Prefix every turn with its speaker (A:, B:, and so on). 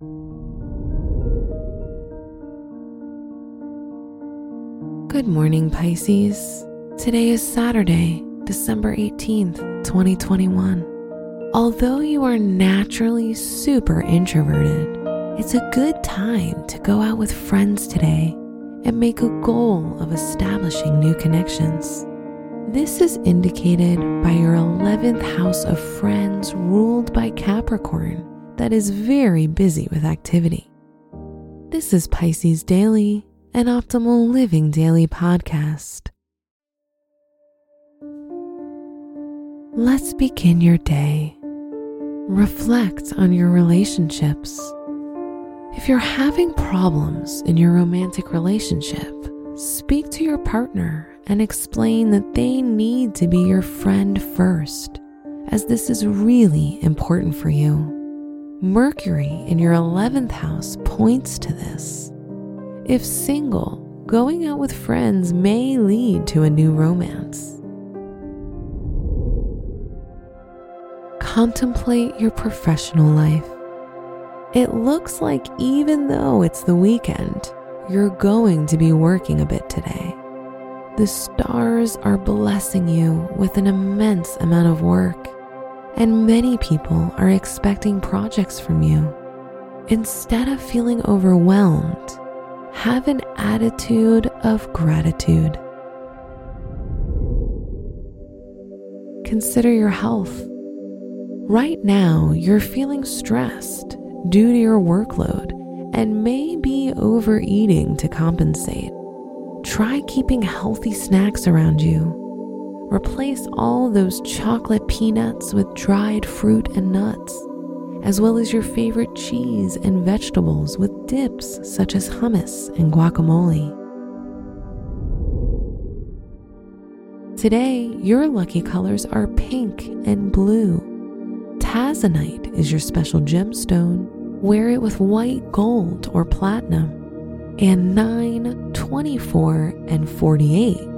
A: Good morning, Pisces. Today is Saturday, December 18th, 2021. Although you are naturally super introverted, it's a good time to go out with friends today and make a goal of establishing new connections. This is indicated by your 11th house of friends ruled by Capricorn that is very busy with activity. This is Pisces Daily, an optimal living daily podcast. Let's begin your day. Reflect on your relationships. If you're having problems in your romantic relationship, speak to your partner and explain that they need to be your friend first, as this is really important for you. Mercury in your 11th house points to this. If single, going out with friends may lead to a new romance. Contemplate your professional life. It looks like even though it's the weekend, you're going to be working a bit today. The stars are blessing you with an immense amount of work, and many people are expecting projects from you. Instead of feeling overwhelmed, have an attitude of gratitude. Consider your health. Right now, you're feeling stressed due to your workload and may be overeating to compensate. Try keeping healthy snacks around you. Replace all those chocolate peanuts with dried fruit and nuts, as well as your favorite cheese and vegetables with dips such as hummus and guacamole. Today, your lucky colors are pink and blue. Tanzanite is your special gemstone. Wear it with white gold or platinum. And 9, 24, and 48